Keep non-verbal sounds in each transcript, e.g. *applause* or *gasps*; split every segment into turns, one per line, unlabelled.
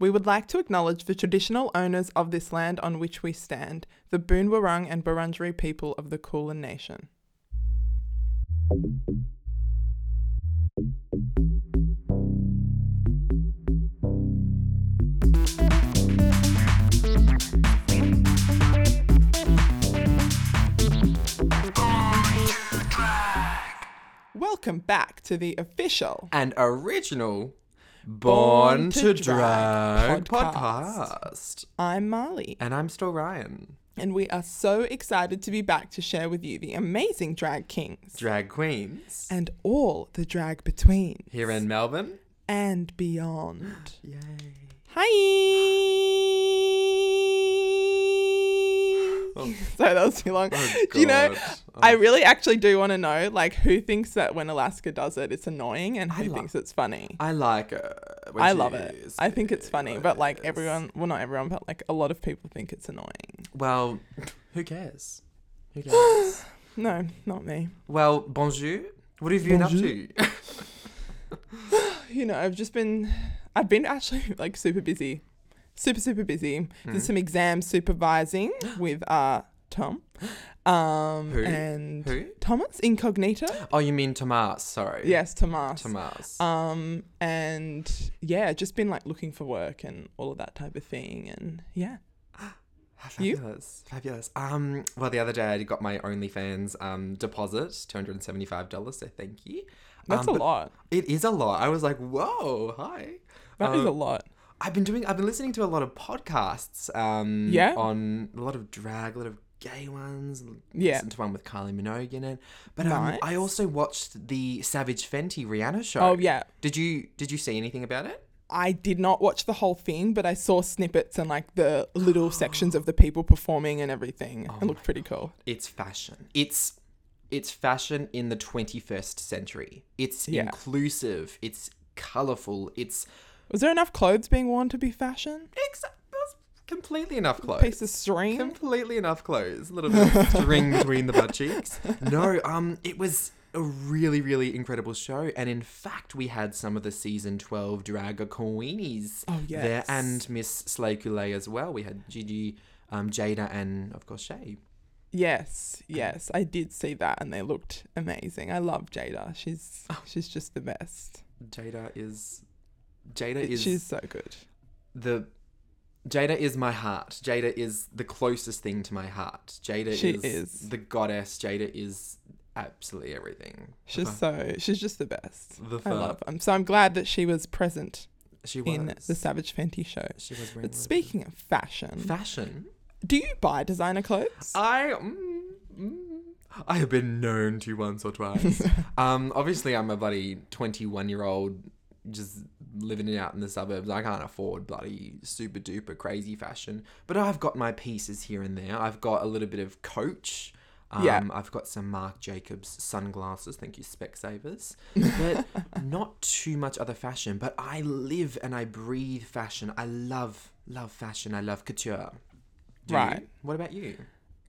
We would like to acknowledge the traditional owners of this land on which we stand, the Boonwurrung and Wurundjeri people of the Kulin Nation. Welcome back to the official
and original
Born
Born,
to
to,
Drag
Drag
podcast.
podcast.
I'm Marley,
And I'm still Ryan.
and we are so excited to be back to share with you the amazing drag kings
Drag queens.
and all the drag between
Here in Melbourne.
and beyond. *gasps*
Yay.
Hi.
Oh. *laughs*
Sorry, that was too long.
Oh,
do you know?
Oh.
I really actually do want to know, like, who thinks that when Alaska does it, it's annoying, and who
I lo-
thinks it's funny.
I like when
I love it. I think it's funny, but like everyone, well, not everyone, but like a lot of people think it's annoying.
Well, who cares? Who *gasps* cares?
No, not me.
well, bonjour. What have you been up to? *laughs*
You know, I've just been, I've been actually *laughs* like super busy, super super busy.
Hmm.
Did some exam supervising *gasps* with uh Tom, um,
Who?
and
Who?
Thomas Incognito.
Oh, you mean Tomas. Sorry.
Yes, Tomas.
Tomas.
Um, and yeah, just been like looking for work and all of that type of thing, and yeah. *gasps* you?
Fabulous, fabulous. Um, well, the other day I got my OnlyFans um deposit, two hundred and seventy-five dollars. So thank you.
That's
Um,
a lot.
It is a lot. I was like, whoa, hi.
That is
Um,
a lot.
I've been doing. I've been listening to a lot of podcasts. Um,
Yeah?
On a lot of drag, a lot of gay ones.
Yeah.
Listened to one with Kylie Minogue in it. But um,
Nice.
I also watched the Savage Fenty Rihanna show.
Oh yeah.
Did you Did you see anything about it?
I did not watch the whole thing, but I saw snippets and like the little *gasps* sections of the people performing and everything.
Oh
it looked pretty cool.
It's fashion. It's it's fashion in the 21st century. It's
Yeah.
inclusive. It's colorful. It's
Was there enough clothes being worn to be fashion?
ex- there's completely enough clothes.
Piece of string.
completely enough clothes. A little bit of *laughs* string between the butt cheeks. No, um, it was a really, really incredible show, and in fact, we had some of the season twelve drag queenies
Oh,
there, and Miss Shea Couleé as well. We had Gigi, um, Jaida, and of course Shea.
Yes, yes, I did see that, and they looked amazing. I love Jaida. She's
Oh.
she's just the best.
Jaida is, Jaida is
She's so good.
the. Jaida is my heart. Jaida is the closest thing to my heart. Jaida
She
is,
is.
the goddess. Jaida is absolutely everything.
She's so she's just the best.
The
I love. Um, so I'm glad that she was present
She was.
in the Savage Fenty show.
She was
But speaking of fashion,
fashion.
do you buy designer clothes?
I mm, mm, I have been known to once or twice. *laughs* um, obviously, I'm a bloody 21 year old just living it out in the suburbs. I can't afford bloody super duper crazy fashion, but I've got my pieces here and there. I've got a little bit of Coach. Um,
Yeah.
I've got some Marc Jacobs sunglasses. Thank you, Specsavers. But *laughs* not too much other fashion. But I live and I breathe fashion. I love, love fashion. I love couture. Do you?
Right.
What about you?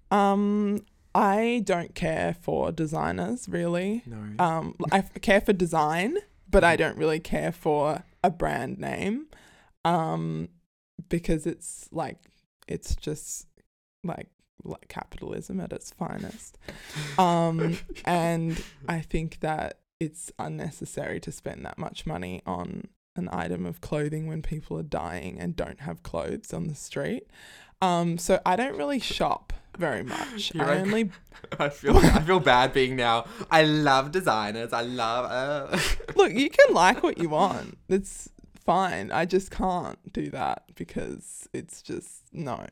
Um, I don't care for designers really.
No.
Um, I care for design, but I don't really care for a brand name. Um, because it's like it's just like like capitalism at its finest. Um, and I think that it's unnecessary to spend that much money on an item of clothing when people are dying and don't have clothes on the street. Um, so I don't really shop very much.
You're
I
like-
only *laughs*
I feel I feel bad being now. I love designers. I love. Uh... *laughs*
look. You can like what you want. It's fine. I just can't do that because it's just no.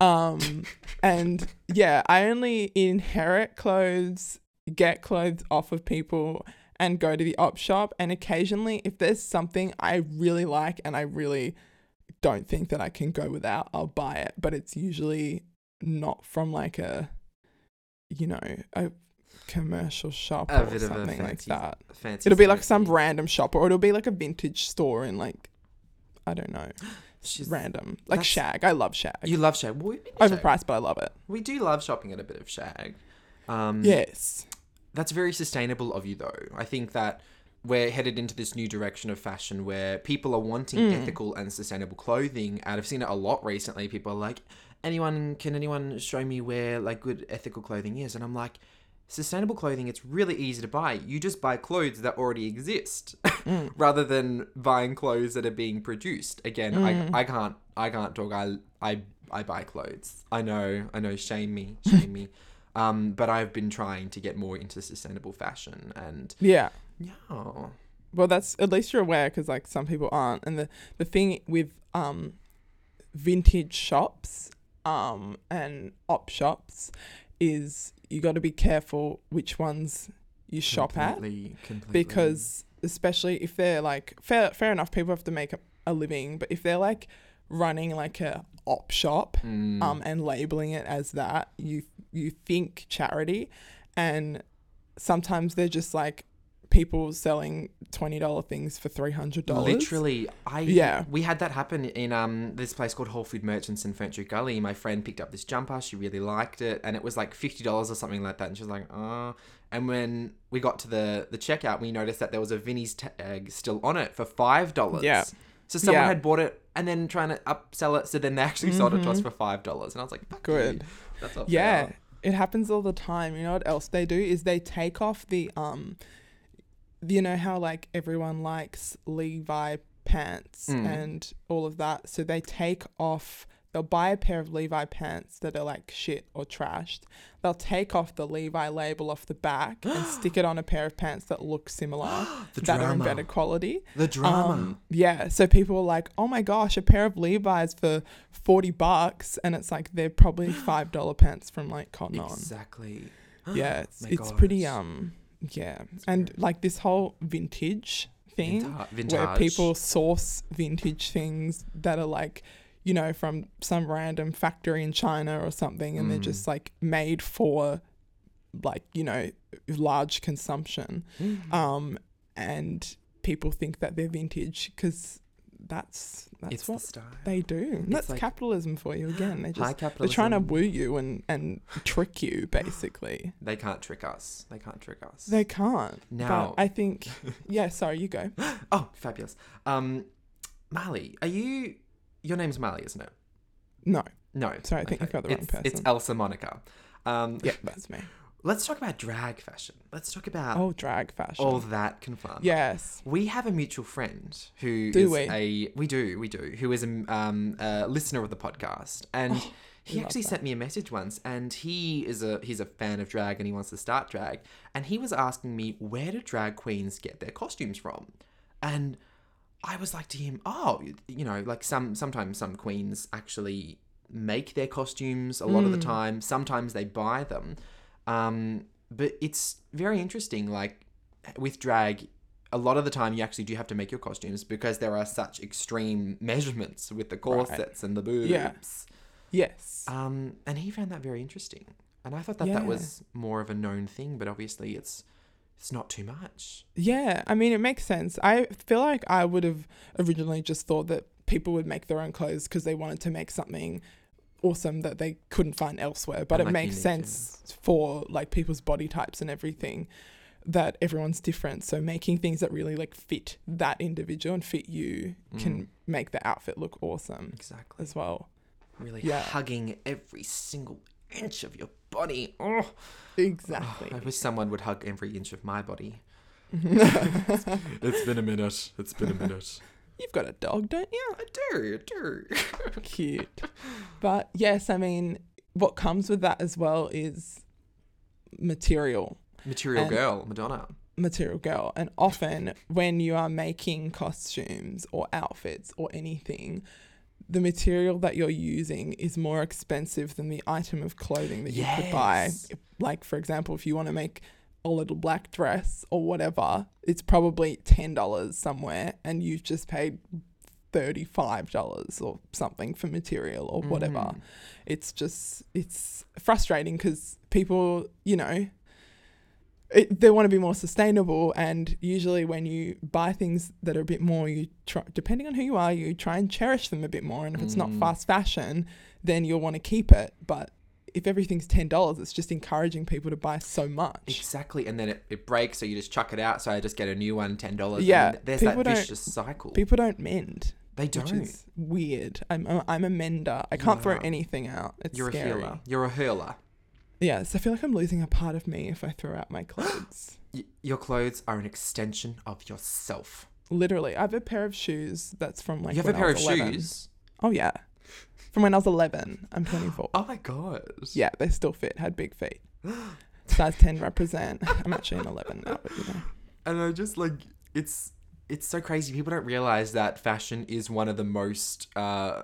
Um, and yeah, I only inherit clothes, get clothes off of people, and go to the op shop. And occasionally, if there's something I really like and I really don't think that I can go without, I'll buy it. But it's usually not from like a, you know, a commercial shop
A
or
bit of a
something like that.
Fancy.
It'll be like some
fancy.
random shop, or it'll be like a vintage store in like, I don't know, *gasps*
She's-
random. Like Shag. I love Shag.
You love shag. Well, been Shag.
Overpriced, but I love it.
We do love shopping at a bit of shag. Um,
Yes.
That's very sustainable of you, though. I think that we're headed into this new direction of fashion where people are wanting
Mm.
ethical and sustainable clothing. And I've seen it a lot recently. People are like, anyone, can anyone show me where like good ethical clothing is? And I'm like, sustainable clothing, it's really easy to buy. You just buy clothes that already exist *laughs*
Mm.
rather than buying clothes that are being produced. Again,
Mm.
I, I can't, I can't talk. I, I, I buy clothes. I know, I know, shame me, shame me. *laughs* Um, but I've been trying to get more into sustainable fashion and
Yeah.
yeah.
Well, that's at least you're aware because like some people aren't. And the the thing with um, vintage shops um and op shops is you got to be careful which ones you shop at
Completely,
because especially if they're like fair fair enough people have to make a, a living but if they're like running like a op shop
Mm.
um and labeling it as that you you think charity and sometimes they're just like people selling $20 things for $300
Literally, I
Yeah.
We had that happen in um this place called Whole Food Merchants in Ferntree Gully. My friend picked up this jumper. She really liked it, and it was like fifty dollars or something like that. And she was like, "Oh." And when we got to the the checkout, we noticed that there was a Vinnie's tag still on it for five dollars.
Yeah.
So someone
Yeah.
had bought it and then trying to upsell it. So then they actually sold it to us for five dollars, and I was like,
Good.
you. That's
Yeah,
fair."
it happens all the time. You know what else they do is they take off the um you know how like everyone likes Levi pants
Mm.
and all of that. So they take off they'll buy a pair of Levi pants that are like shit or trashed. They'll take off the Levi label off the back *gasps* and stick it on a pair of pants that look similar *gasps*
The
that are in better quality.
The drama.
Um, yeah, so people are like, "Oh my gosh, a pair of Levi's for forty bucks," and it's like they're probably *gasps* five dollar pants from like Cotton On.
exactly.
Yeah, it's it's pretty um yeah, and like this whole vintage thing
Vinta-
where people source vintage things that are like you know from some random factory in China or something, and they're
Mm.
just like made for like you know large consumption. Um, and people think that they're vintage because that's that's
it's
what
the
they do. That's
like-
capitalism for you again. They
High
just they're trying to woo you and and trick you basically. *sighs*
They can't trick us. They can't trick us.
They can't.
Now-
I think *laughs* yeah. Sorry, you go.
oh, fabulous. Um, Marley, are you? Your name's Marley, isn't it?
No,
No.
Sorry, I think you've got the wrong
it's, It's. Elsa Monica. Um,
yeah, *laughs* that's me.
Let's talk about drag fashion. Let's talk about
Oh, drag fashion.
all that confun.
yes.
We have a mutual friend who
Do
is
we?
a we do we do who is a um a listener of the podcast and
Oh,
he actually
that.
sent me a message once and he is a he's a fan of drag and he wants to start drag and he was asking me where do drag queens get their costumes from and I was like to him oh you know like some sometimes some queens actually make their costumes a lot of the
Mm.
time sometimes they buy them um but it's very interesting like with drag a lot of the time you actually do have to make your costumes because there are such extreme *laughs* measurements with the corsets and the boobs.
Yeah. Yes.
Um, and he found that very interesting. And I thought that that was more of a known thing, but obviously it's it's not too much.
Yeah, I mean, it makes sense. I feel like I would have originally just thought that people would make their own clothes because they wanted to make something awesome that they couldn't find elsewhere. But
And,
it
like,
makes sense for like people's body types and everything that everyone's different. So making things that really like fit that individual and fit you can mm. make the outfit look awesome
Exactly.
as well.
Really
Yeah.
hugging every single inch of your body. Oh,
Exactly.
I wish someone would hug every inch of my body. *laughs* *laughs* It's been a minute. It's been a minute.
You've got a dog, don't you?
I do, I do. *laughs*
Cute. But yes, I mean, what comes with that as well is material,
Material
And-
girl, Madonna.
material girl. And often when you are making costumes or outfits or anything, the material that you're using is more expensive than the item of clothing that you could buy. Like, for example, if you want to make a little black dress or whatever, it's probably $10 somewhere and you've just paid $35 or something for material or whatever.
Mm.
It's just, it's frustrating because people, you know, it, they want to be more sustainable and usually when you buy things that are a bit more you try depending on who you are you try and cherish them a bit more and if it's not
Mm.
fast fashion then you'll want to keep it but if everything's ten dollars, it's just encouraging people to buy so much.
Exactly, and then it, it breaks, so you just chuck it out. So I just get a new one, ten dollars.
Yeah,
there's that vicious cycle.
People don't mend,
they don't.
weird. I'm I'm, I'm a mender. I can't throw anything out. It's
You're
scary.
a healer. You're a hurler.
Yes, I feel like I'm losing a part of me if I throw out my *gasps* clothes.
Y- your clothes are an extension of yourself.
Literally, I have a pair of shoes that's from like
you have a pair of
11.
shoes.
Oh yeah, from when I was 11. I'm 24.
Oh my god.
Yeah, they still fit. Had big feet. *gasps* Size 10 represent. I'm actually an 11 now, but you know.
And I just like it's it's so crazy. People don't realize that fashion is one of the most uh,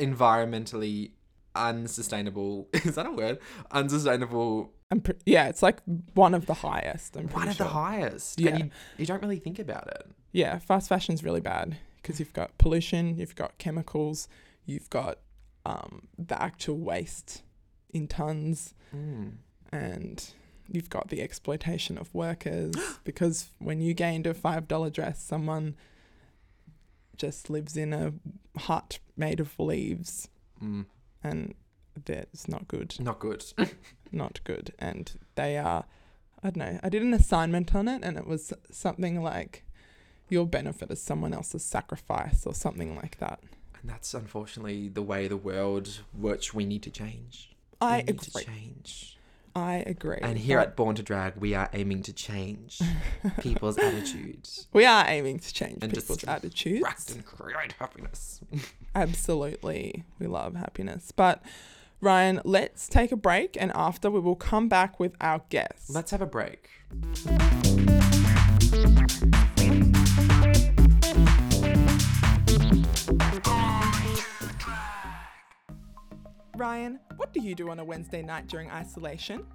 environmentally unsustainable. *laughs* Is that a word? Unsustainable.
Pre- yeah, it's like one of the highest. I'm
One of the highest.
Yeah.
And you, you don't really think about it.
Yeah, fast fashion's really bad because you've got pollution, you've got chemicals, you've got um, the actual waste in tons,
Mm.
and you've got the exploitation of workers *gasps* because when you gained a five dollar dress, someone just lives in a hut made of leaves,
Mm.
and that's not good.
Not good. *laughs* *laughs*
not good. And they are, I don't know, I did an assignment on it and it was something like your benefit is someone else's sacrifice or something like that.
And that's unfortunately the way the world which we need to change.
I
we need to
agree.
change.
I agree.
And here
but
at Born to Drag, we are aiming to change *laughs* people's attitudes.
we are aiming to change
and just
people's attitudes.
And create happiness. *laughs*
Absolutely. We love happiness. But Ryan, let's take a break and after we will come back with our guests.
Let's have a break.
Ryan, what do you do on a Wednesday night during isolation?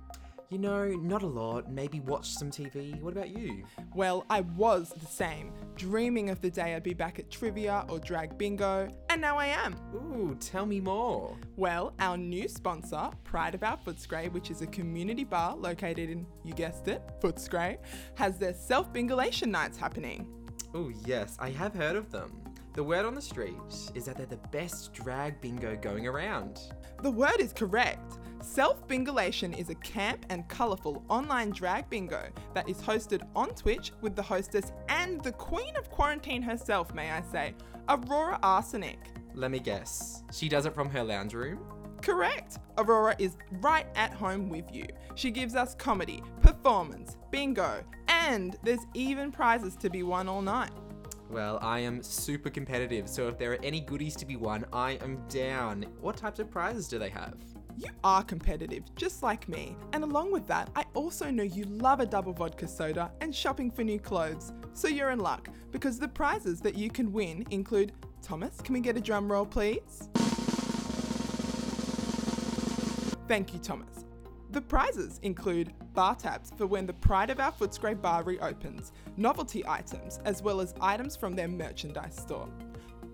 You know, not a lot. Maybe watch some TV. What about you?
Well, I was the same, dreaming of the day I'd be back at trivia or drag bingo, and now I am.
Ooh, tell me more.
Well, our new sponsor, Pride of Our Footscray, which is a community bar located in, you guessed it, Footscray, has their self bingolation nights happening.
Oh, yes, I have heard of them. The word on the street is that they're the best drag bingo going around.
The word is correct. Self Bingolation is a camp and colourful online drag bingo that is hosted on Twitch with the hostess and the queen of quarantine herself, may I say, Aurora Arsenic.
Let me guess. She does it from her lounge room?
Correct. Aurora is right at home with you. She gives us comedy, performance, bingo, and there's even prizes to be won all night.
Well, I am super competitive, so if there are any goodies to be won, I am down. What types of prizes do they have?
You are competitive, just like me. And along with that, I also know you love a double vodka soda and shopping for new clothes. So you're in luck, because the prizes that you can win include Thomas, can we get a drum roll, please? Thank you, Thomas. The prizes include bar tabs for when the Pride of Our Footscray bar reopens, novelty items, as well as items from their merchandise store.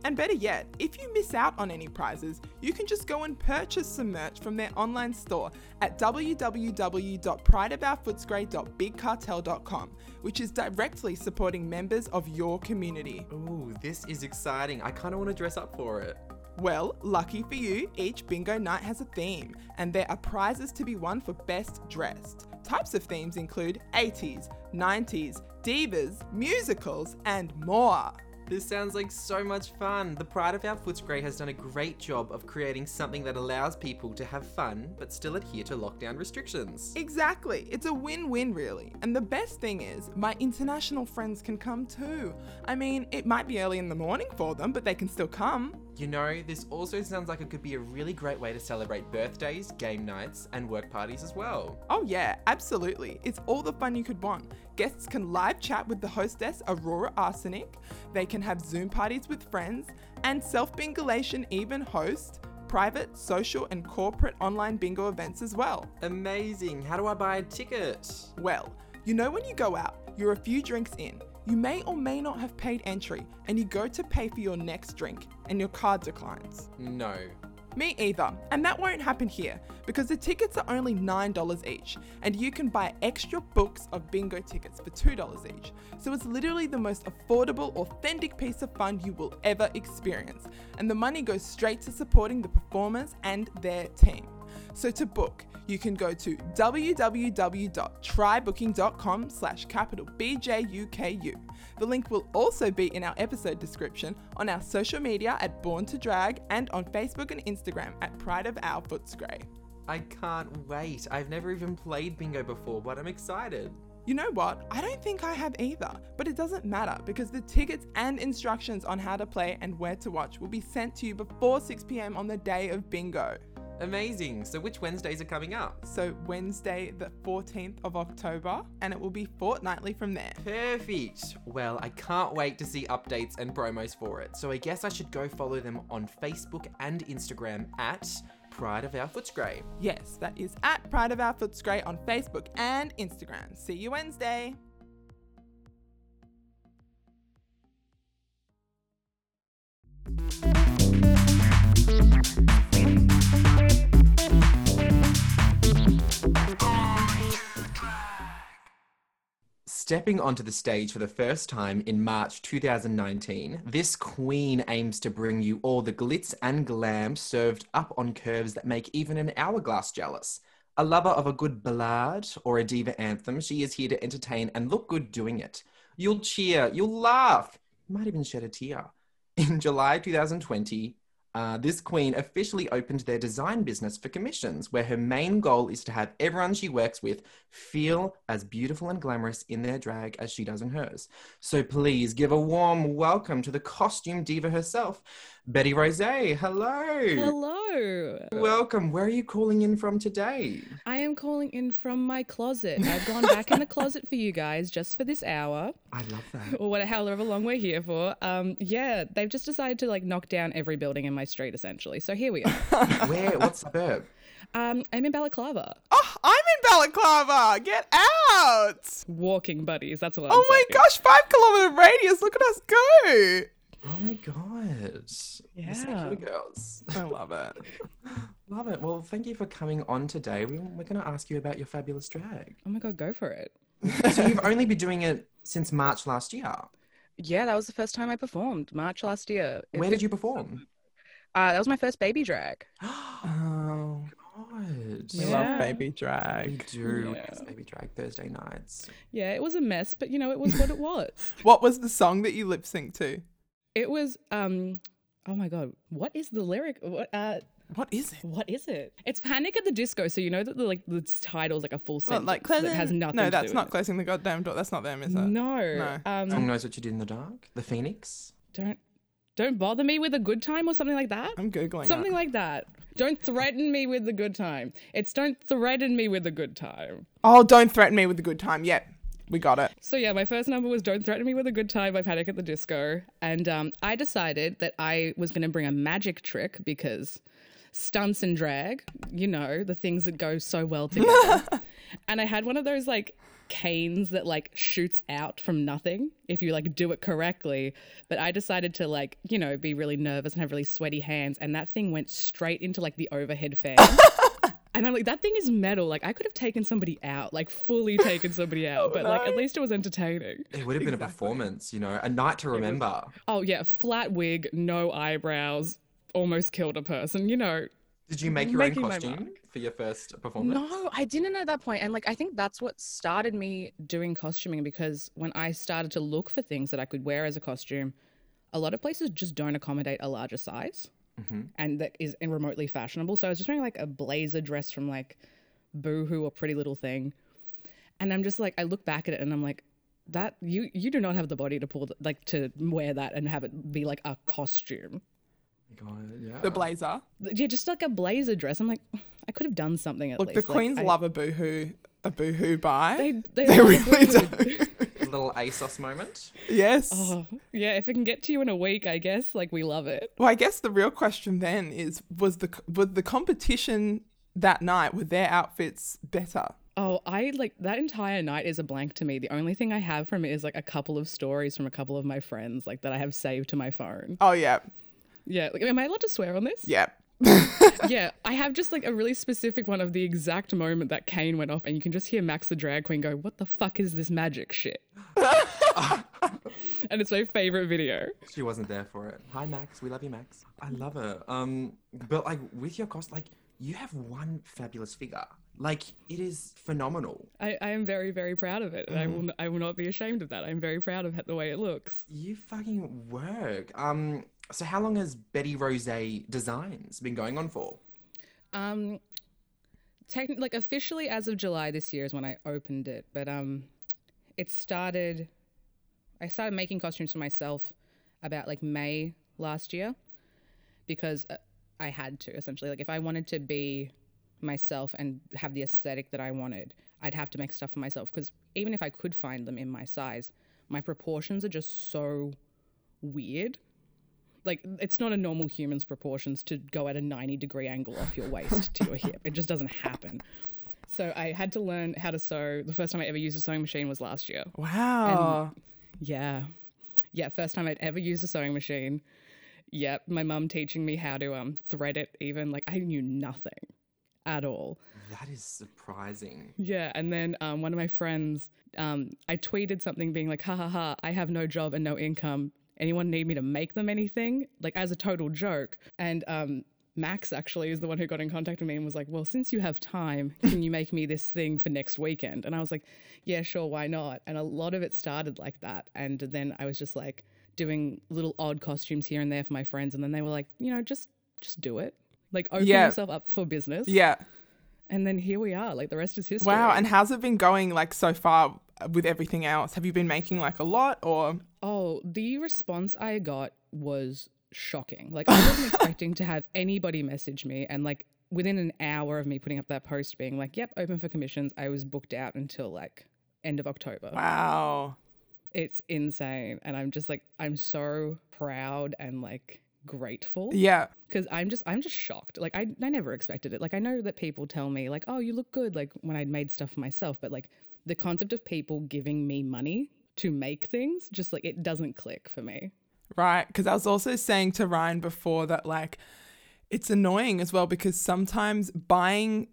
And better yet, if you miss out on any prizes, you can just go and purchase some merch from their online store at www.prideofourfootscray.bigcartel.com, which is directly supporting members of your community.
Ooh, this is exciting. I kind of want to dress up for it.
Well, lucky for you, each bingo night has a theme, and there are prizes to be won for best dressed. Types of themes include 80s, 90s, divas, musicals, and more.
This sounds like so much fun. The Pride of Our Footscray has done a great job of creating something that allows people to have fun but still adhere to lockdown restrictions.
Exactly. It's a win win, really. And the best thing is, my international friends can come too. I mean, it might be early in the morning for them, but they can still come.
You know, this also sounds like it could be a really great way to celebrate birthdays, game nights, and work parties as well.
Oh, yeah, absolutely. It's all the fun you could want. Guests can live chat with the hostess, Aurora Arsenic. They can have Zoom parties with friends, and Self Bingolation even host private, social, and corporate online bingo events as well.
Amazing. How do I buy a ticket?
Well, you know when you go out, you're a few drinks in. You may or may not have paid entry, and you go to pay for your next drink, and your card declines.
No.
Me either, and that won't happen here because the tickets are only $9 each, and you can buy extra books of bingo tickets for $2 each. So it's literally the most affordable, authentic piece of fun you will ever experience, and the money goes straight to supporting the performers and their team. So to book, you can go to www.trybooking.com slash capital BJUKU. The link will also be in our episode description on our social media at Born to Drag and on Facebook and Instagram at Pride of Our Footscray.
I can't wait. I've never even played bingo before, but I'm excited.
You know what? I don't think I have either, but it doesn't matter because the tickets and instructions on how to play and where to watch will be sent to you before 6 pm on the day of bingo.
Amazing. So, which Wednesdays are coming up?
So, Wednesday, the 14th of October, and it will be fortnightly from there.
Perfect. Well, I can't wait to see updates and promos for it. So, I guess I should go follow them on Facebook and Instagram at Pride of Our Footscray.
Yes, that is at Pride of Our Footscray on Facebook and Instagram. See you Wednesday.
Stepping onto the stage for the first time in March 2019, this queen aims to bring you all the glitz and glam served up on curves that make even an hourglass jealous. A lover of a good ballad or a diva anthem, she is here to entertain and look good doing it. You'll cheer, you'll laugh, you might even shed a tear. In July 2020, uh, this queen officially opened their design business for commissions, where her main goal is to have everyone she works with feel as beautiful and glamorous in their drag as she does in hers. So please give a warm welcome to the costume diva herself, Betty Rose. Hello.
Hello.
Welcome. Where are you calling in from today?
I am calling in from my closet. I've gone back in the *laughs* closet for you guys just for this hour,
I love that.
or what, however long we're here for. Um, yeah, they've just decided to like knock down every building in my street essentially. So here we are. *laughs*
Where? What suburb?
Um, I'm in Balaclava.
Oh, I'm in Balaclava. Get out.
Walking buddies. That's what I'm
Oh my
saying.
gosh, five kilometer radius. Look at us go.
Oh my god.
Yeah.
Girls.
I *laughs* love it.
Love it. Well, thank you for coming on today. We, we're going to ask you about your fabulous drag.
Oh my god, go for it. *laughs*
so you've only been doing it since March last year.
Yeah, that was the first time I performed. March last year. It-
Where did you perform?
Uh, that was my first baby drag. *gasps*
Oh,
God.
we
Yeah.
love baby drag.
We
drag.
do.
Yeah.
Yes, Baby Drag Thursday nights.
Yeah, it was a mess, but you know, it was what it was. *laughs*
What was the song that you lip sync to?
It was um oh my god, what is the lyric? What uh
What is it?
what is it? It's Panic at the Disco, so you know that the like the title's like a full
What,
sentence
like
that
closing?
has nothing
No,
to
that's
do
not
with
closing the goddamn door. That's not them, is
it.
it?
No.
No.
Song
Um
knows what you did in the dark. The Phoenix.
don't don't bother me with a good time or something like that.
I'm googling
Something
it.
like that. Don't threaten me with the good time. It's don't threaten me with the good time.
Oh, don't threaten me with a good time. Yep, we got it.
So yeah, my first number was "Don't Threaten Me with a Good Time" by Panic at the Disco, and um, I decided that I was going to bring a magic trick because stunts and drag, you know, the things that go so well *laughs* together. and I had one of those like canes that like shoots out from nothing if you like do it correctly. But I decided to like, you know, be really nervous and have really sweaty hands, and that thing went straight into like the overhead fan. *laughs* And I'm like, that thing is metal. Like, I could have taken somebody out, like, fully taken somebody *laughs* oh, out, but like, at least it was entertaining.
It would have been a performance, you know, a night to remember.
Oh, yeah, flat wig, no eyebrows, almost killed a person, you know.
Did you make your own costume for your first performance?
No, I didn't at that point. And like, I think that's what started me doing costuming because when I started to look for things that I could wear as a costume, a lot of places just don't accommodate a larger size
Mhm.
and that is in remotely fashionable. So I was just wearing like a blazer dress from like Boohoo or Pretty Little Thing. And I'm just like, I look back at it and I'm like, that you you do not have the body to pull th- like to wear that and have it be like a costume.
God, yeah.
The blazer.
Yeah, just like a blazer dress. I'm like, *sighs* I could have done something at least.
Look,
least.
the
Like,
queens
I-
love a boohoo, a boohoo buy.
They they,
They
love
really
boohoo.
do. *laughs*
a little ASOS moment.
yes.
Oh, yeah, if it can get to you in a week, I guess like we love it.
Well, I guess the real question then is: was the was the competition that night were their outfits better?
Oh, I like that entire night is a blank to me. The only thing I have from it is like a couple of stories from a couple of my friends, like that I have saved to my phone.
Oh yeah,
Yeah, like, am I allowed to swear on this?
yeah. *laughs*
yeah, I have just like a really specific one of the exact moment that cane went off, and you can just hear Max the drag queen go, "What the fuck is this magic shit?" *laughs* and it's my favorite video.
She wasn't there for it. Hi, Max. We love you, Max. I love her. Um, but like with your cost, like you have one fabulous figure. Like it is phenomenal.
I, I am very, very proud of it. And I will n- I will not be ashamed of that. I'm very proud of it. the way it looks.
You fucking work. Um. So how long has Betty Rose Designs been going on for?
Um, techn- like officially as of July this year is when I opened it, but um, it started. I started making costumes for myself about like May last year because uh, I had to essentially. Like if I wanted to be myself and have the aesthetic that I wanted, I'd have to make stuff for myself because even if I could find them in my size, my proportions are just so weird. Like it's not a normal human's proportions to go at a 90 degree angle off your waist to your hip. It just doesn't happen. So I had to learn how to sew. The first time I ever used a sewing machine was last year.
Wow.
Yeah. Yeah, first time I'd ever used a sewing machine. Yep, my mum teaching me how to um thread it even like I knew nothing at all.
That is surprising.
Yeah, and then um, one of my friends, um, I tweeted something being like, "Ha ha ha! I have no job and no income. Anyone need me to make them anything?" Like as a total joke. And um, Max actually is the one who got in contact with me and was like, "Well, since you have time, can you make me this thing for next weekend?" And I was like, "Yeah, sure, why not?" And a lot of it started like that, and then I was just like doing little odd costumes here and there for my friends, and then they were like, "You know, just just do it." Like open
Yeah.
yourself up for business.
yeah.
And then here we are. Like the rest is history.
Wow. And how's it been going like so far with everything else? Have you been making like a lot or?
The response I got was shocking. Like I wasn't *laughs* expecting to have anybody message me and like within an hour of me putting up that post being like, "Yep, open for commissions." I was booked out until like end of October.
Wow.
It's insane and I'm just like I'm so proud and like grateful
Yeah.
because I'm just I'm just shocked. Like I I never expected it. Like I know that people tell me like, "Oh, you look good," like when I'd made stuff for myself, but like the concept of people giving me money to make things just like it doesn't click for me.
Right. Because I was also saying to Ryan before that, like, it's annoying as well because sometimes buying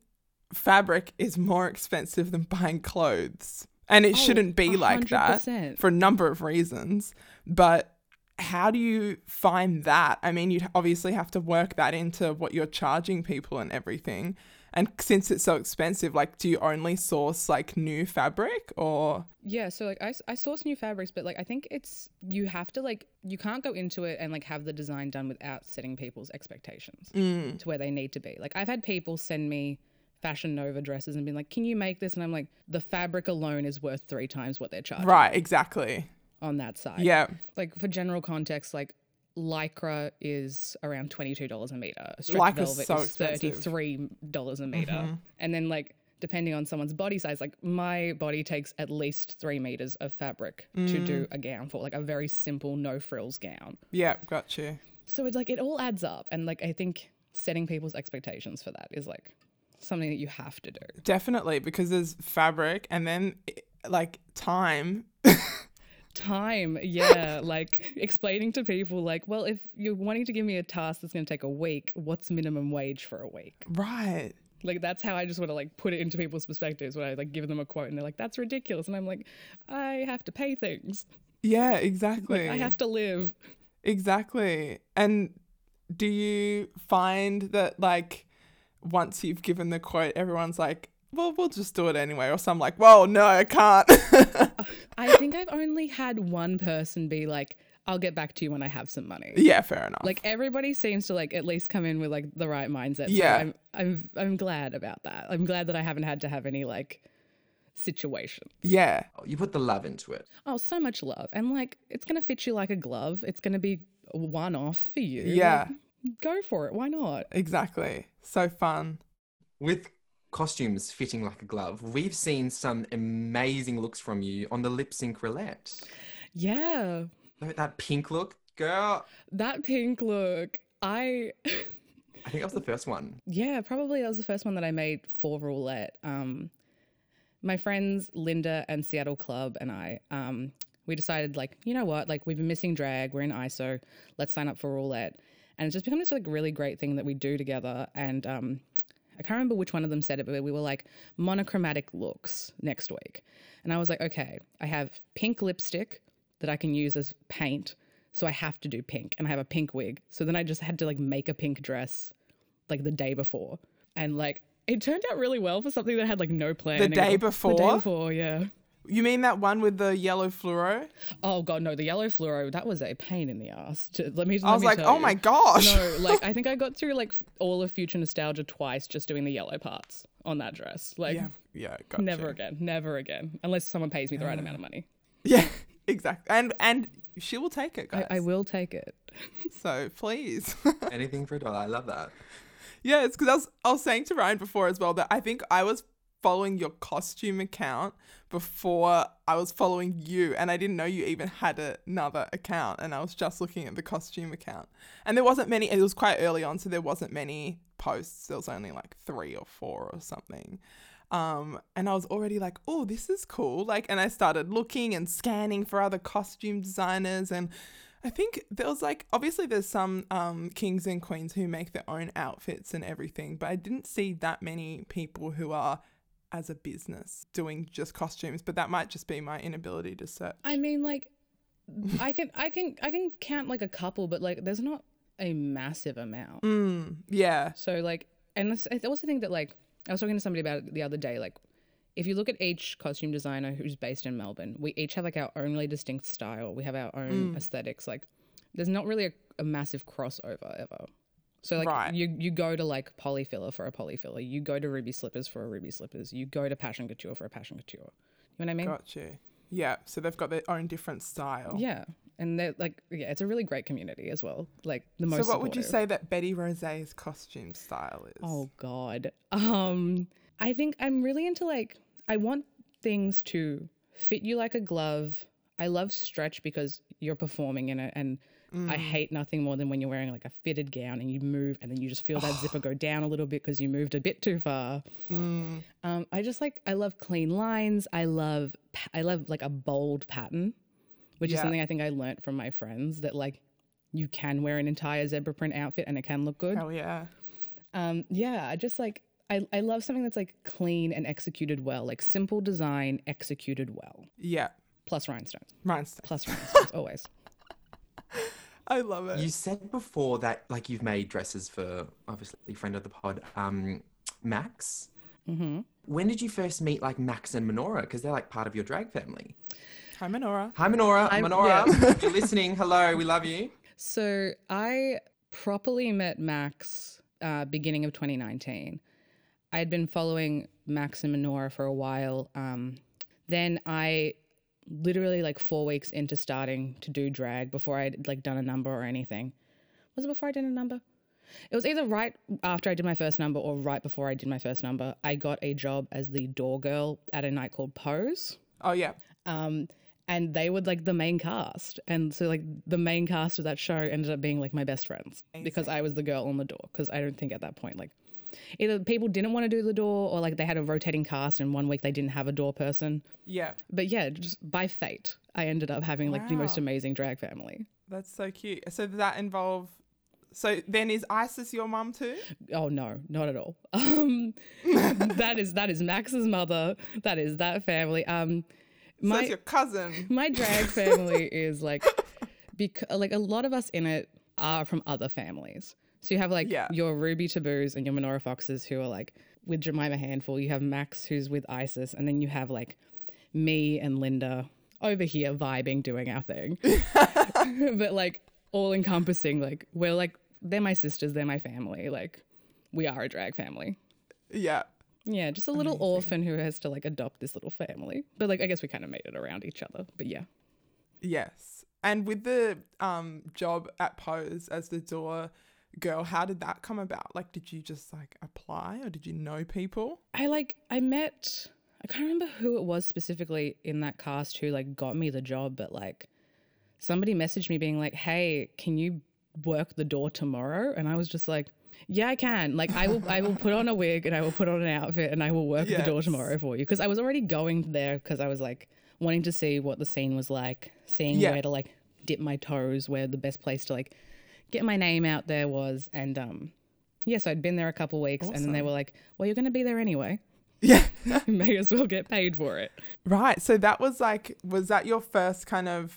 fabric is more expensive than buying clothes. And it
Oh,
shouldn't be like that for a number of reasons. But how do you find that? I mean, you obviously have to work that into what you're charging people and everything. And since it's so expensive, like, do you only source like new fabric or?
Yeah, so like I, I source new fabrics, but like I think it's you have to like you can't go into it and like have the design done without setting people's expectations
Mm.
to where they need to be. Like I've had people send me Fashion Nova dresses and been like, "Can you make this?" And I'm like, "The fabric alone is worth three times what they're charging
Right, exactly.
on that side."
Yeah.
Like for general context, like lycra is around twenty two dollars a meter. A stretch
Lycra's
velvet
so
is thirty three dollars a meter, mm-hmm. and then like depending on someone's body size, like my body takes at least three meters of fabric to do mm. a gown for, like a very simple no frills gown.
Yeah, gotcha.
So it's like it all adds up, and like I think setting people's expectations for that is like something that you have to do.
Definitely, because there's fabric and then like time. *laughs*
time yeah *laughs* like explaining to people like well if you're wanting to give me a task that's going to take a week what's minimum wage for a week
Right.
like that's how i just want to like put it into people's perspectives when i like give them a quote and they're like that's ridiculous and i'm like i have to pay things
Yeah,
like
exactly.
i have to live
Exactly. And do you find that like once you've given the quote, everyone's like, well, we'll just do it anyway. Or some like, well, no, I can't. *laughs*
Uh, i think i've only had one person be like i'll get back to you when i have some money
yeah, fair enough.
like everybody seems to like at least come in with like the right mindset. So
Yeah.
I'm I'm I'm glad about that. I'm glad that I haven't had to have any like situation.
yeah.
You put the love into it.
Oh, so much love. And like it's gonna fit you like a glove. It's gonna be one off for you.
Yeah.
Like, go for it. Why not?
Exactly. So fun.
With costumes fitting like a glove, we've seen some amazing looks from you on the lip sync roulette.
Yeah.
That pink look, girl.
That pink look. I *laughs*
I think that was the first one.
Yeah, probably that was the first one that I made for roulette. Um, my friends Linda and Seattle Club and I, um, we decided like, you know what, like we've been missing drag, we're in ISO, let's sign up for roulette, and it's just become this like really great thing that we do together. And um, I can't remember which one of them said it, but we were like monochromatic looks next week, and I was like, okay, I have pink lipstick that I can use as paint. So I have to do pink and I have a pink wig. So then I just had to like make a pink dress like the day before. and like it turned out really well for something that had like no plan. The day
before?
The day before, yeah.
You mean that one with the yellow fluoro?
Oh god, no, the yellow fluoro that was a pain in the ass. To- Let me.
I was like, oh my gosh.
No, *laughs* like I think I got through like all of Future Nostalgia twice just doing the yellow parts on that dress. Like
yeah, yeah, gotcha.
never again, never again, unless someone pays me the right amount of money. *sighs*
Yeah, exactly. And and she will take it,
I. I will take it. *laughs*
So please. *laughs*
Anything for a dollar. I love that.
yeah, it's because I was I was saying to Ryan before as well that I think I was following your costume account before I was following you, and I didn't know you even had another account, and I was just looking at the costume account, and there wasn't many. It was quite early on, so there wasn't many posts. There was only like three or four or something. Um, and I was already like, oh, this is cool. Like, and I started looking and scanning for other costume designers. And I think there was like, obviously, there's some um, kings and queens who make their own outfits and everything, but I didn't see that many people who are as a business doing just costumes. But that might just be my inability to search.
I mean, like, I can, I can, I can count like a couple, but like, there's not a massive amount.
Mm, yeah.
So like, and I also think that like, I was talking to somebody about it the other day. Like, if you look at each costume designer who's based in Melbourne, we each have like our own really distinct style. We have our own aesthetics. Like, there's not really a, a massiv crossover ever. So like
Right.
you you go to like polyfiller for a polyfiller, you go to Ruby Slippers for a Ruby Slippers, you go to Passion Couture for a Passion Couture. You know what I mean?
Got you. Yeah. So they've got their own different style.
Yeah, and they're like yeah, it's a really great community as well. Like the most.
So what would you say that Betty Rose's costume style is?
Oh God. Um, I think I'm really into like I want things to fit you like a glove. I love stretch because you're performing in it, and I hate nothing more than when you're wearing like a fitted gown and you move, and then you just feel that *sighs* zipper go down a little bit because you moved a bit too far. Um, I just like I love clean lines. I love I love like a bold pattern, which is something I think I learned from my friends that like you can wear an entire zebra print outfit and it can look good.
Hell yeah.
Um, yeah, I just like I, I love something that's like clean and executed well, like simple design executed well.
Yeah.
Plus rhinestones.
Rhinestones.
Plus rhinestones, *laughs* always.
I love it.
You said before that like you've made dresses for obviously friend of the pod, um, Max.
Mm-hmm.
When did you first meet like Max and Menorah? Because they're like part of your drag family.
Hi, Menorah.
Hi, Menorah.
I'm-
Menorah, *laughs* if you're listening, hello, we love you.
So I properly met Max uh, beginning of 2019. I had been following Max and Menorah for a while. Um, then I literally like four weeks into starting to do drag before I'd like done a number or anything. Was it before I did a number? It was either right after I did my first number or right before I did my first number. I got a job as the door girl at a night called Pose
Oh, yeah.
um, and they were like the main cast, and so like the main cast of that show ended up being like my best friends because I was the girl on the door. Because I don't think at that point like either people didn't want to do the door or like they had a rotating cast, and one week they didn't have a door person.
Yeah.
But yeah, just by fate, I ended up having like the most amazing drag family.
That's so cute. So does that involve. So then is Isis your mum too?
Oh no, not at all. *laughs* Um, *laughs* that is that is Max's mother. That is that family. Um, my
it's your cousin.
my drag family is like *laughs* because like a lot of us in it are from other families. So you have like
Yeah.
your Ruby Taboos and your Menorah Foxes who are like with Jemima Handful. You have Max who's with Isis, and then you have like me and Linda over here vibing, doing our thing. *laughs* *laughs* but like all encompassing, like we're like they're my sisters, they're my family. Like we are a drag family.
Yeah.
Yeah, just a little orphan who has to like adopt this little family. But like I guess we kind of made it around each other. But yeah.
Yes. And with the um job at Pose as the door girl, how did that come about? Like, did you just like apply or did you know people?
I like I met I can't remember who it was specifically in that cast who like got me the job, but like somebody messaged me being like, "Hey, can you work the door tomorrow?" And I was just like, "Yeah, I can. Like I will I will put on a wig and I will put on an outfit and I will work the door tomorrow for you." Because I was already going there because I was like wanting to see what the scene was like, seeing
Yeah.
where to like dip my toes, where the best place to like get my name out there was and um yeah, so I'd been there a couple weeks and then they were like, "Well, you're going to be there anyway."
Yeah. *laughs*
May as well get paid for it.
Right. So that was like, was that your first kind of,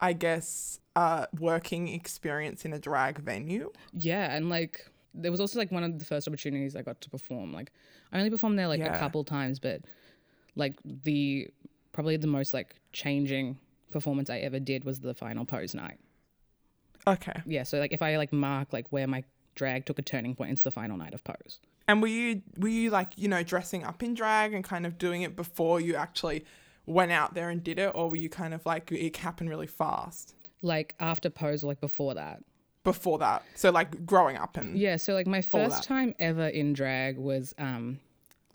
I guess, uh, working experience in a drag venue?
Yeah, and like there was also like one of the first opportunities I got to perform. Like I only performed there like
Yeah.
a couple times, but like the probably the most like changing performance I ever did was the final pose night.
Okay.
Yeah, so like if I like mark like where my drag took a turning point, it's the final night of pose.
And were you were you like you know dressing up in drag and kind of doing it before you actually went out there and did it, or were you kind of like it happened really fast
Like after pose or like before that.
before that? So like growing up and
Yeah, so like my first time ever in drag was um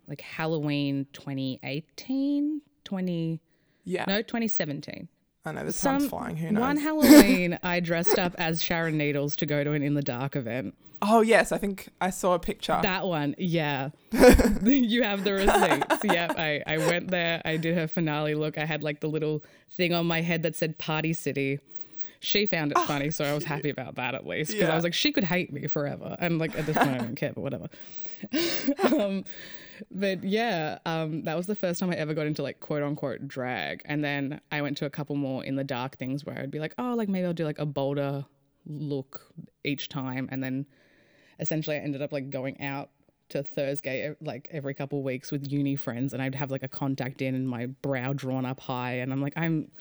like Halloween 2018, 20
yeah,
no, 2017.
I know the time's flying. Who knows?
One Halloween, *laughs* I dressed up as Sharon Needles to go to an In the Dark event.
oh yes, I think I saw a picture.
That one, yeah. *laughs* *laughs* you have the receipts. yep. I, I went there. I did her finale look. I had like the little thing on my head that said Party City. She found it funny, so I was happy about that at least. Because
Yeah.
I was like, she could hate me forever. And like at this point, I don't care, but whatever. *laughs* um, but yeah, um, that was the first time I ever got into like quote unquote drag. And then I went to a couple more in the dark things where I'd be like, oh, like maybe I'll do like a bolder look each time. And then essentially I ended up like going out to Thursday like every couple of weeks with uni friends and I'd have like a contact in and my brow drawn up high and I'm like I'm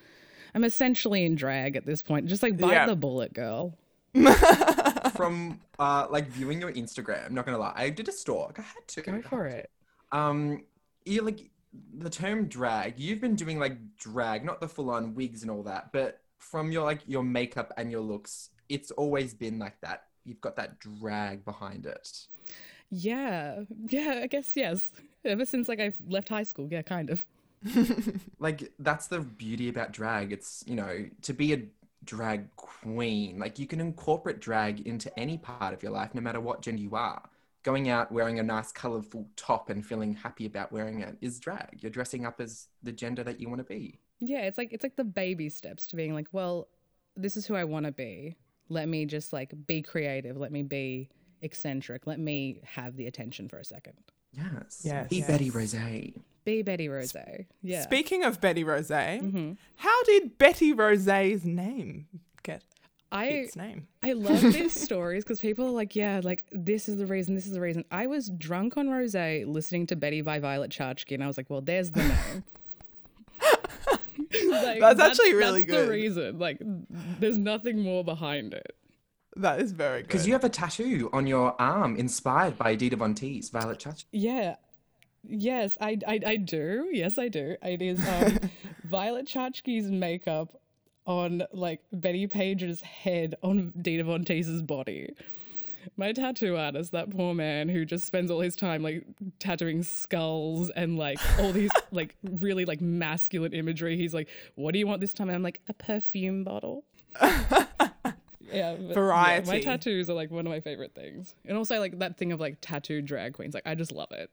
I'm essentially in drag at this point. Just like bite
Yeah.
the bullet, girl. *laughs*
From uh, like viewing your Instagram, I'm not gonna lie, I did a stalk. I had to.
Go for it.
Um, you like the term drag. You've been doing like drag, not the full-on wigs and all that, but from your like your makeup and your looks, it's always been like that. You've got that drag behind it.
Yeah. Yeah, I guess yes. Ever since like I left high school, yeah, kind of. *laughs*
Like that's the beauty about drag. It's you know to be a drag queen. Like you can incorporate drag into any part of your life, no matter what gender you are. Going out wearing a nice colorful top and feeling happy about wearing it is drag. You're dressing up as the gender that you want to be.
Yeah, it's like it's like the baby steps to being like, well, this is who I want to be. Let me just like be creative. Let me be eccentric. Let me have the attention for a second.
Yes.
Yes,
Be Betty
yes.
Rose.
Be Betty Rose. Yeah.
Speaking of Betty Rose,
Mm-hmm.
how did Betty Rose's name get
I
its name?
I love *laughs* these stories because people are like, yeah, like this is the reason, this is the reason. I was drunk on rose listening to Betty by Violet Chachki, and I was like, well, there's the name. *laughs* Like,
That's actually really
that's
good.
the reason. Like, there's nothing more behind it.
That is very good.
Because you have a tattoo on your arm inspired by Dita Von Teese, Violet Chachki.
Yeah. Yes, I, I, I do. Yes, I do. It is um, *laughs* Violet Chachki's makeup on like Bettie Page's head on Dita Von Teese's body. My tattoo artist, that poor man who just spends all his time like tattooing skulls and like all these *laughs* like really like masculine imagery. He's like, "What do you want this time?" And I'm like, "A perfume bottle." *laughs* yeah, but, yeah,
Variety.
my tattoos are like one of my favorite things, and also like that thing of like tattooed drag queens. Like I just love it.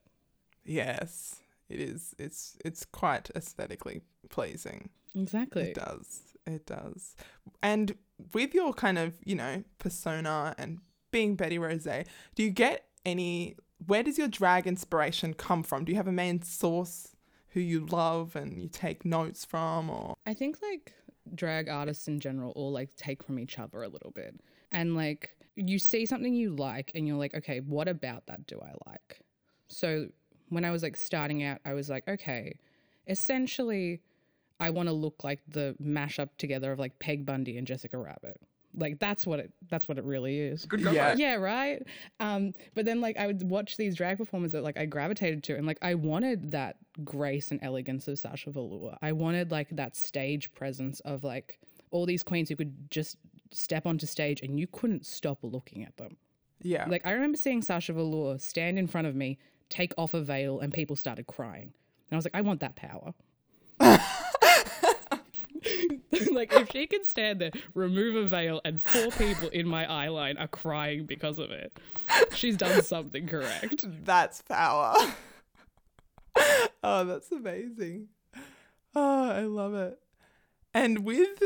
Yes, it is. It's it's quite aesthetically pleasing.
Exactly.
It does. It does. And with your kind of, you know, persona and being Betty Rose, do you get any where does your drag inspiration come from? Do you have a main source who you love and you take notes from or
I think like drag artists in general all like take from each other a little bit. And like you see something you like and you're like, okay, what about that do I like? So when I was like starting out, I was like, okay, essentially I want to look like the mashup together of like Peg Bundy and Jessica Rabbit. Like that's what it that's what it really is.
Good
Yeah.
Yeah, right. Um, but then like I would watch these drag performers that like I gravitated to, and like I wanted that grace and elegance of Sasha Velour. I wanted like that stage presence of like all these queens who could just step onto stage and you couldn't stop looking at them.
yeah.
Like I remember seeing Sasha Velour stand in front of me, take off a veil, and people started crying. And I was like, I want that power. *laughs* like if she can stand there, remove a veil, and four people in my eye line are crying because of it, she's done something correct. *laughs*
That's power. *laughs* oh, that's amazing. Oh, I love it. And with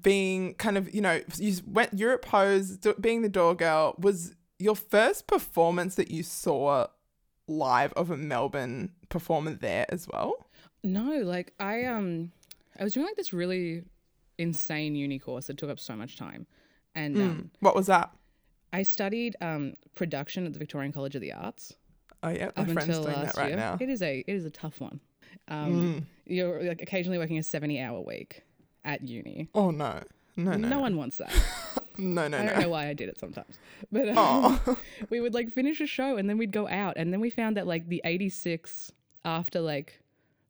being kind of, you know, you went Europe Pose, being the door girl, was your first performance that you saw live of a Melbourne performer there as well?
No, like I um, I was doing like this really insane uni course that took up so much time, and um,
What was that?
I studied um, production at the Victorian College of the Arts
Oh yeah, my friend's doing that right
year.
now. Mm.
It is a it is a tough one. Um, You're like occasionally working a seventy hour week at uni.
Oh no, no, no,
No,
no,
one wants that. *laughs*
no, no, no.
I don't
no.
know why I did it sometimes, *laughs* but um, *laughs* we would like finish a show and then we'd go out and then we found that like the 86 after like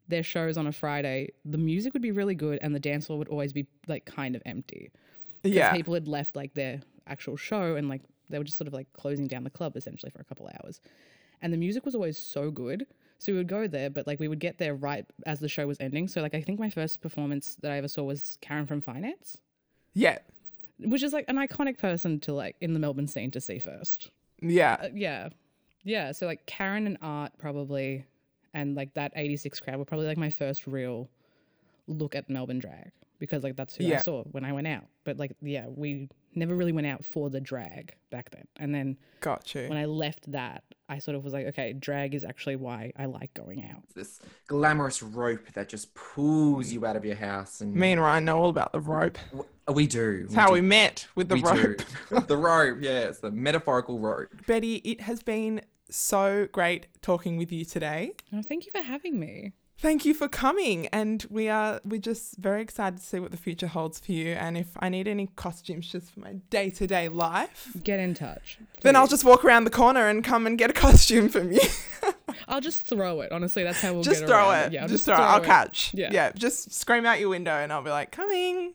their shows on a Friday, the music would be really good and the dance floor would always be like kind of empty. 'Cause
yeah,
People had left like their actual show and like they were just sort of like closing down the club essentially for a couple hours. And the music was always so good. So we would go there, but like we would get there right as the show was ending. So like I think my first performance that I ever saw was Karen from Finance,
yeah,
which is like an iconic person to like in the Melbourne scene to see first.
yeah.
Uh, yeah. Yeah. So like Karen and Art probably and like that 86 crowd were probably like my first real look at Melbourne drag because like that's who I saw when I went out. But like yeah, we never really went out for the drag back then. And then
Got you.
when I left that, I sort of was like, okay, drag is actually why I like going out.
This glamorous rope that just pulls you out of your house, and
Me and Ryan know all about the rope.
W- we do.
It's how we met with the
we
rope.
the rope, yes, the metaphorical rope.
Betty, it has been so great talking with you today.
Oh, thank you for having me.
Thank you for coming, and we are we're just very excited to see what the future holds for you. And if I need any costumes just for my day to day life,
Get in touch.
then I'll just walk around the corner and come and get a costume from you. *laughs*
I'll just throw it. Honestly, that's how we'll
just
get
throw
around
it.
Yeah, I'll
just, throw it. I'll catch.
Yeah.
yeah. Just scream out your window, and I'll be like, coming.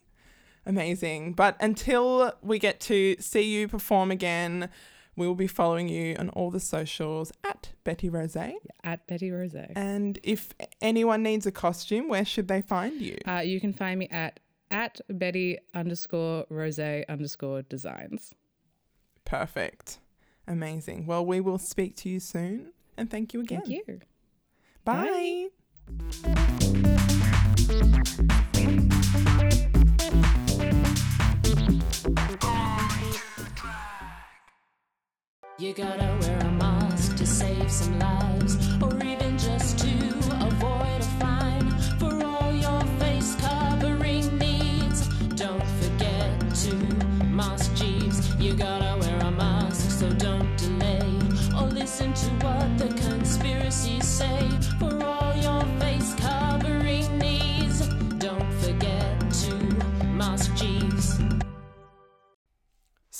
Amazing. But until we get to see you perform again, we will be following you on all the socials at Betty Rose.
At Betty Rose.
And if anyone needs a costume, where should they find you?
Uh, you can find me at at Betty underscore Rose underscore designs.
Perfect. Amazing. Well, we will speak to you soon. And thank you again.
Thank you.
Bye.
You gotta wear a mask to save some lives, or even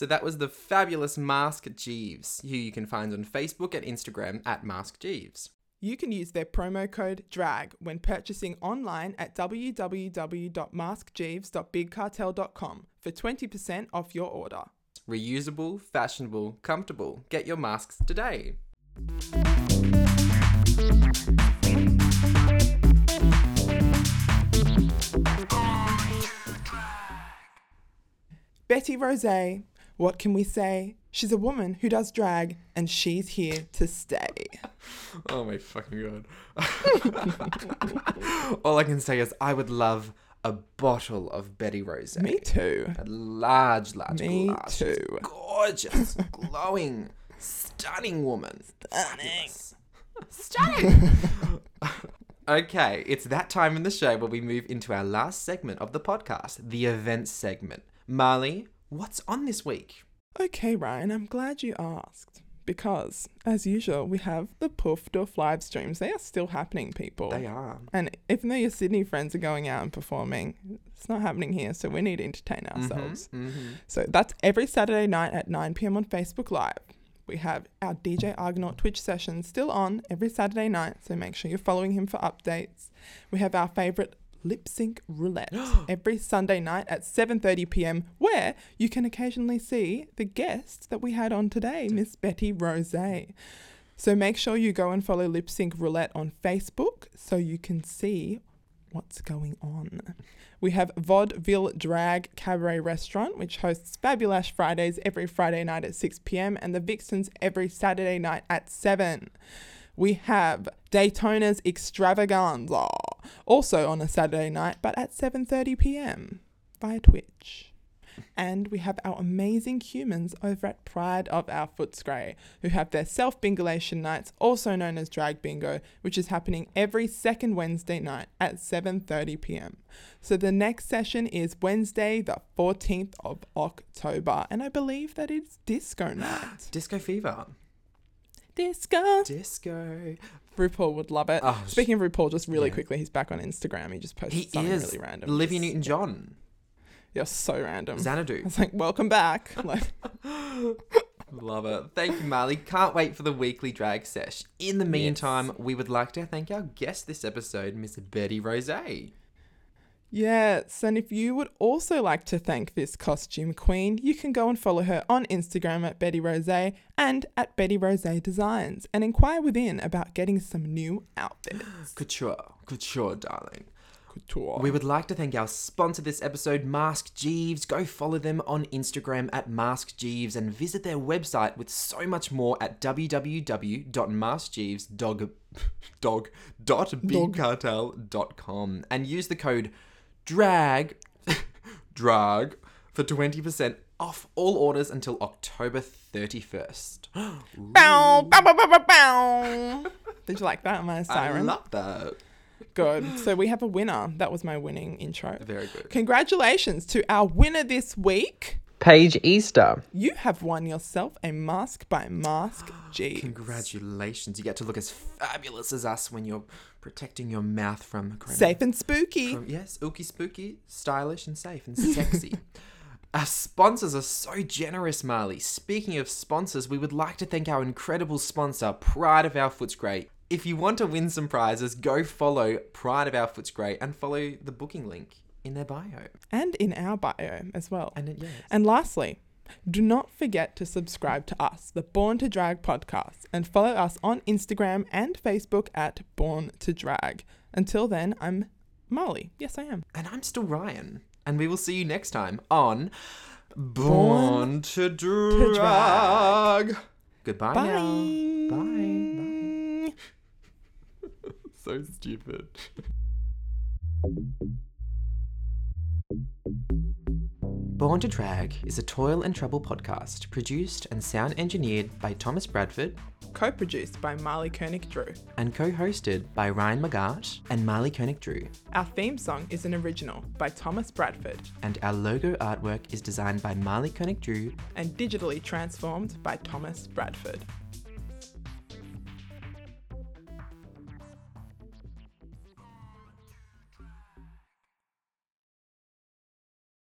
So
that was the fabulous Mask Jeeves, who you can find on Facebook and Instagram at Mask Jeeves.
You can use their promo code DRAG when purchasing online at www.maskjeeves.bigcartel.com for 20% off your order.
Reusable, fashionable, comfortable. Get your masks today.
Betty Rose, what can we say? She's a woman who does drag and she's here to stay.
Oh my fucking god. *laughs* All I can say is I would love a bottle of Betty Rose.
Me too.
A large, large
Me
glass. She's
too.
gorgeous, glowing, stunning woman. Stunning. Stunning. *laughs* okay, it's that time in the show where we move into our last segment of the podcast, the events segment. Marley, what's on this week?
Okay, Ryan, I'm glad you asked. Because, as usual, we have the Poof Doof live streams. They are still happening, people.
They are.
And even though your Sydney friends are going out and performing, it's not happening here, so we need to entertain ourselves.
Mhm.
So that's every Saturday night at 9 pm on Facebook Live. We have our DJ Argonaut Twitch session still on every Saturday night, so make sure you're following him for updates. We have our favorite lip sync roulette *gasps* every Sunday night at 7:30 p.m. where you can occasionally see the guest that we had on today, Miss Betty Rose. So make sure you go and follow Lip Sync Roulette on Facebook so you can see what's going on. We have Vaudeville Drag Cabaret Restaurant, which hosts Fabulash Fridays every Friday night at 6 p.m. and the Vixens every Saturday night at 7. We have Daytona's Extravaganza, also on a Saturday night, but at 7:30 p.m. via Twitch. And we have our amazing humans over at Pride of Our Footscray, who have their self bingolation nights, also known as drag bingo, which is happening every second Wednesday night at 7:30 p.m. So the next session is Wednesday, the 14th of October, and I believe that it's disco night. *gasps*
Disco Fever.
Disco.
Disco.
RuPaul would love it.
Oh,
Speaking of RuPaul, just really
Yeah.
quickly, he's back on Instagram. He just posted
He
something
is.
really random.
Olivia Newton John.
You're so random. I
Xanadu.
was like, welcome back. *laughs* Like,
Love it. Thank you, Marley. Can't wait for the weekly drag sesh. In the meantime, we would like to thank our guest this episode, Miss Betty Rose.
Yes. And if you would also like to thank this costume queen, you can go and follow her on Instagram at Betty Rose and at Betty Rose Designs and inquire within about getting some new outfits. *gasps*
Couture. Couture, darling.
Couture.
We would like to thank our sponsor this episode, Mask Jeeves. Go follow them on Instagram at Mask Jeeves and visit their website with so much more at www.maskjeeves.dog *laughs* dog dot bigcartel.com and use the code drag *laughs* drag for 20% off all orders until October 31st. *gasps*
Bow, bow, bow, bow, bow, bow. Did you like that, my siren?
I love that.
Good. So we have a winner. That was my winning intro.
Very good.
Congratulations to our winner this week.
Paige Easter.
You have won yourself a mask by Mask *gasps* G.
Congratulations. You get to look as fabulous as us when you're protecting your mouth from corona-
Safe and spooky.
From, yes, ooky spooky, stylish and safe and sexy. *laughs* Our sponsors are so generous, Marley. Speaking of sponsors, we would like to thank our incredible sponsor, Pride of Our Foots Footscray. If you want to win some prizes, go follow Pride of Our Foots Footscray and follow the booking link in their bio.
And in our bio as well.
And it, yes.
And lastly, do not forget to subscribe to us, the Born to Drag podcast, and follow us on Instagram and Facebook at Born to Drag. Until then, I'm Molly. Yes, I am.
And I'm still Ryan. And we will see you next time on Born, to, drag.
Drag.
Goodbye
Bye.
now. Bye. Bye. *laughs* so stupid. *laughs* Born to Drag is a toil and trouble podcast produced and sound engineered by Thomas Bradford
Co produced by Marley Koenig Drew.
and co hosted by Ryan McGart and Marley Koenig Drew.
Our theme song is an original by Thomas Bradford
And our logo artwork is designed by Marley Koenig Drew
and digitally transformed by Thomas Bradford.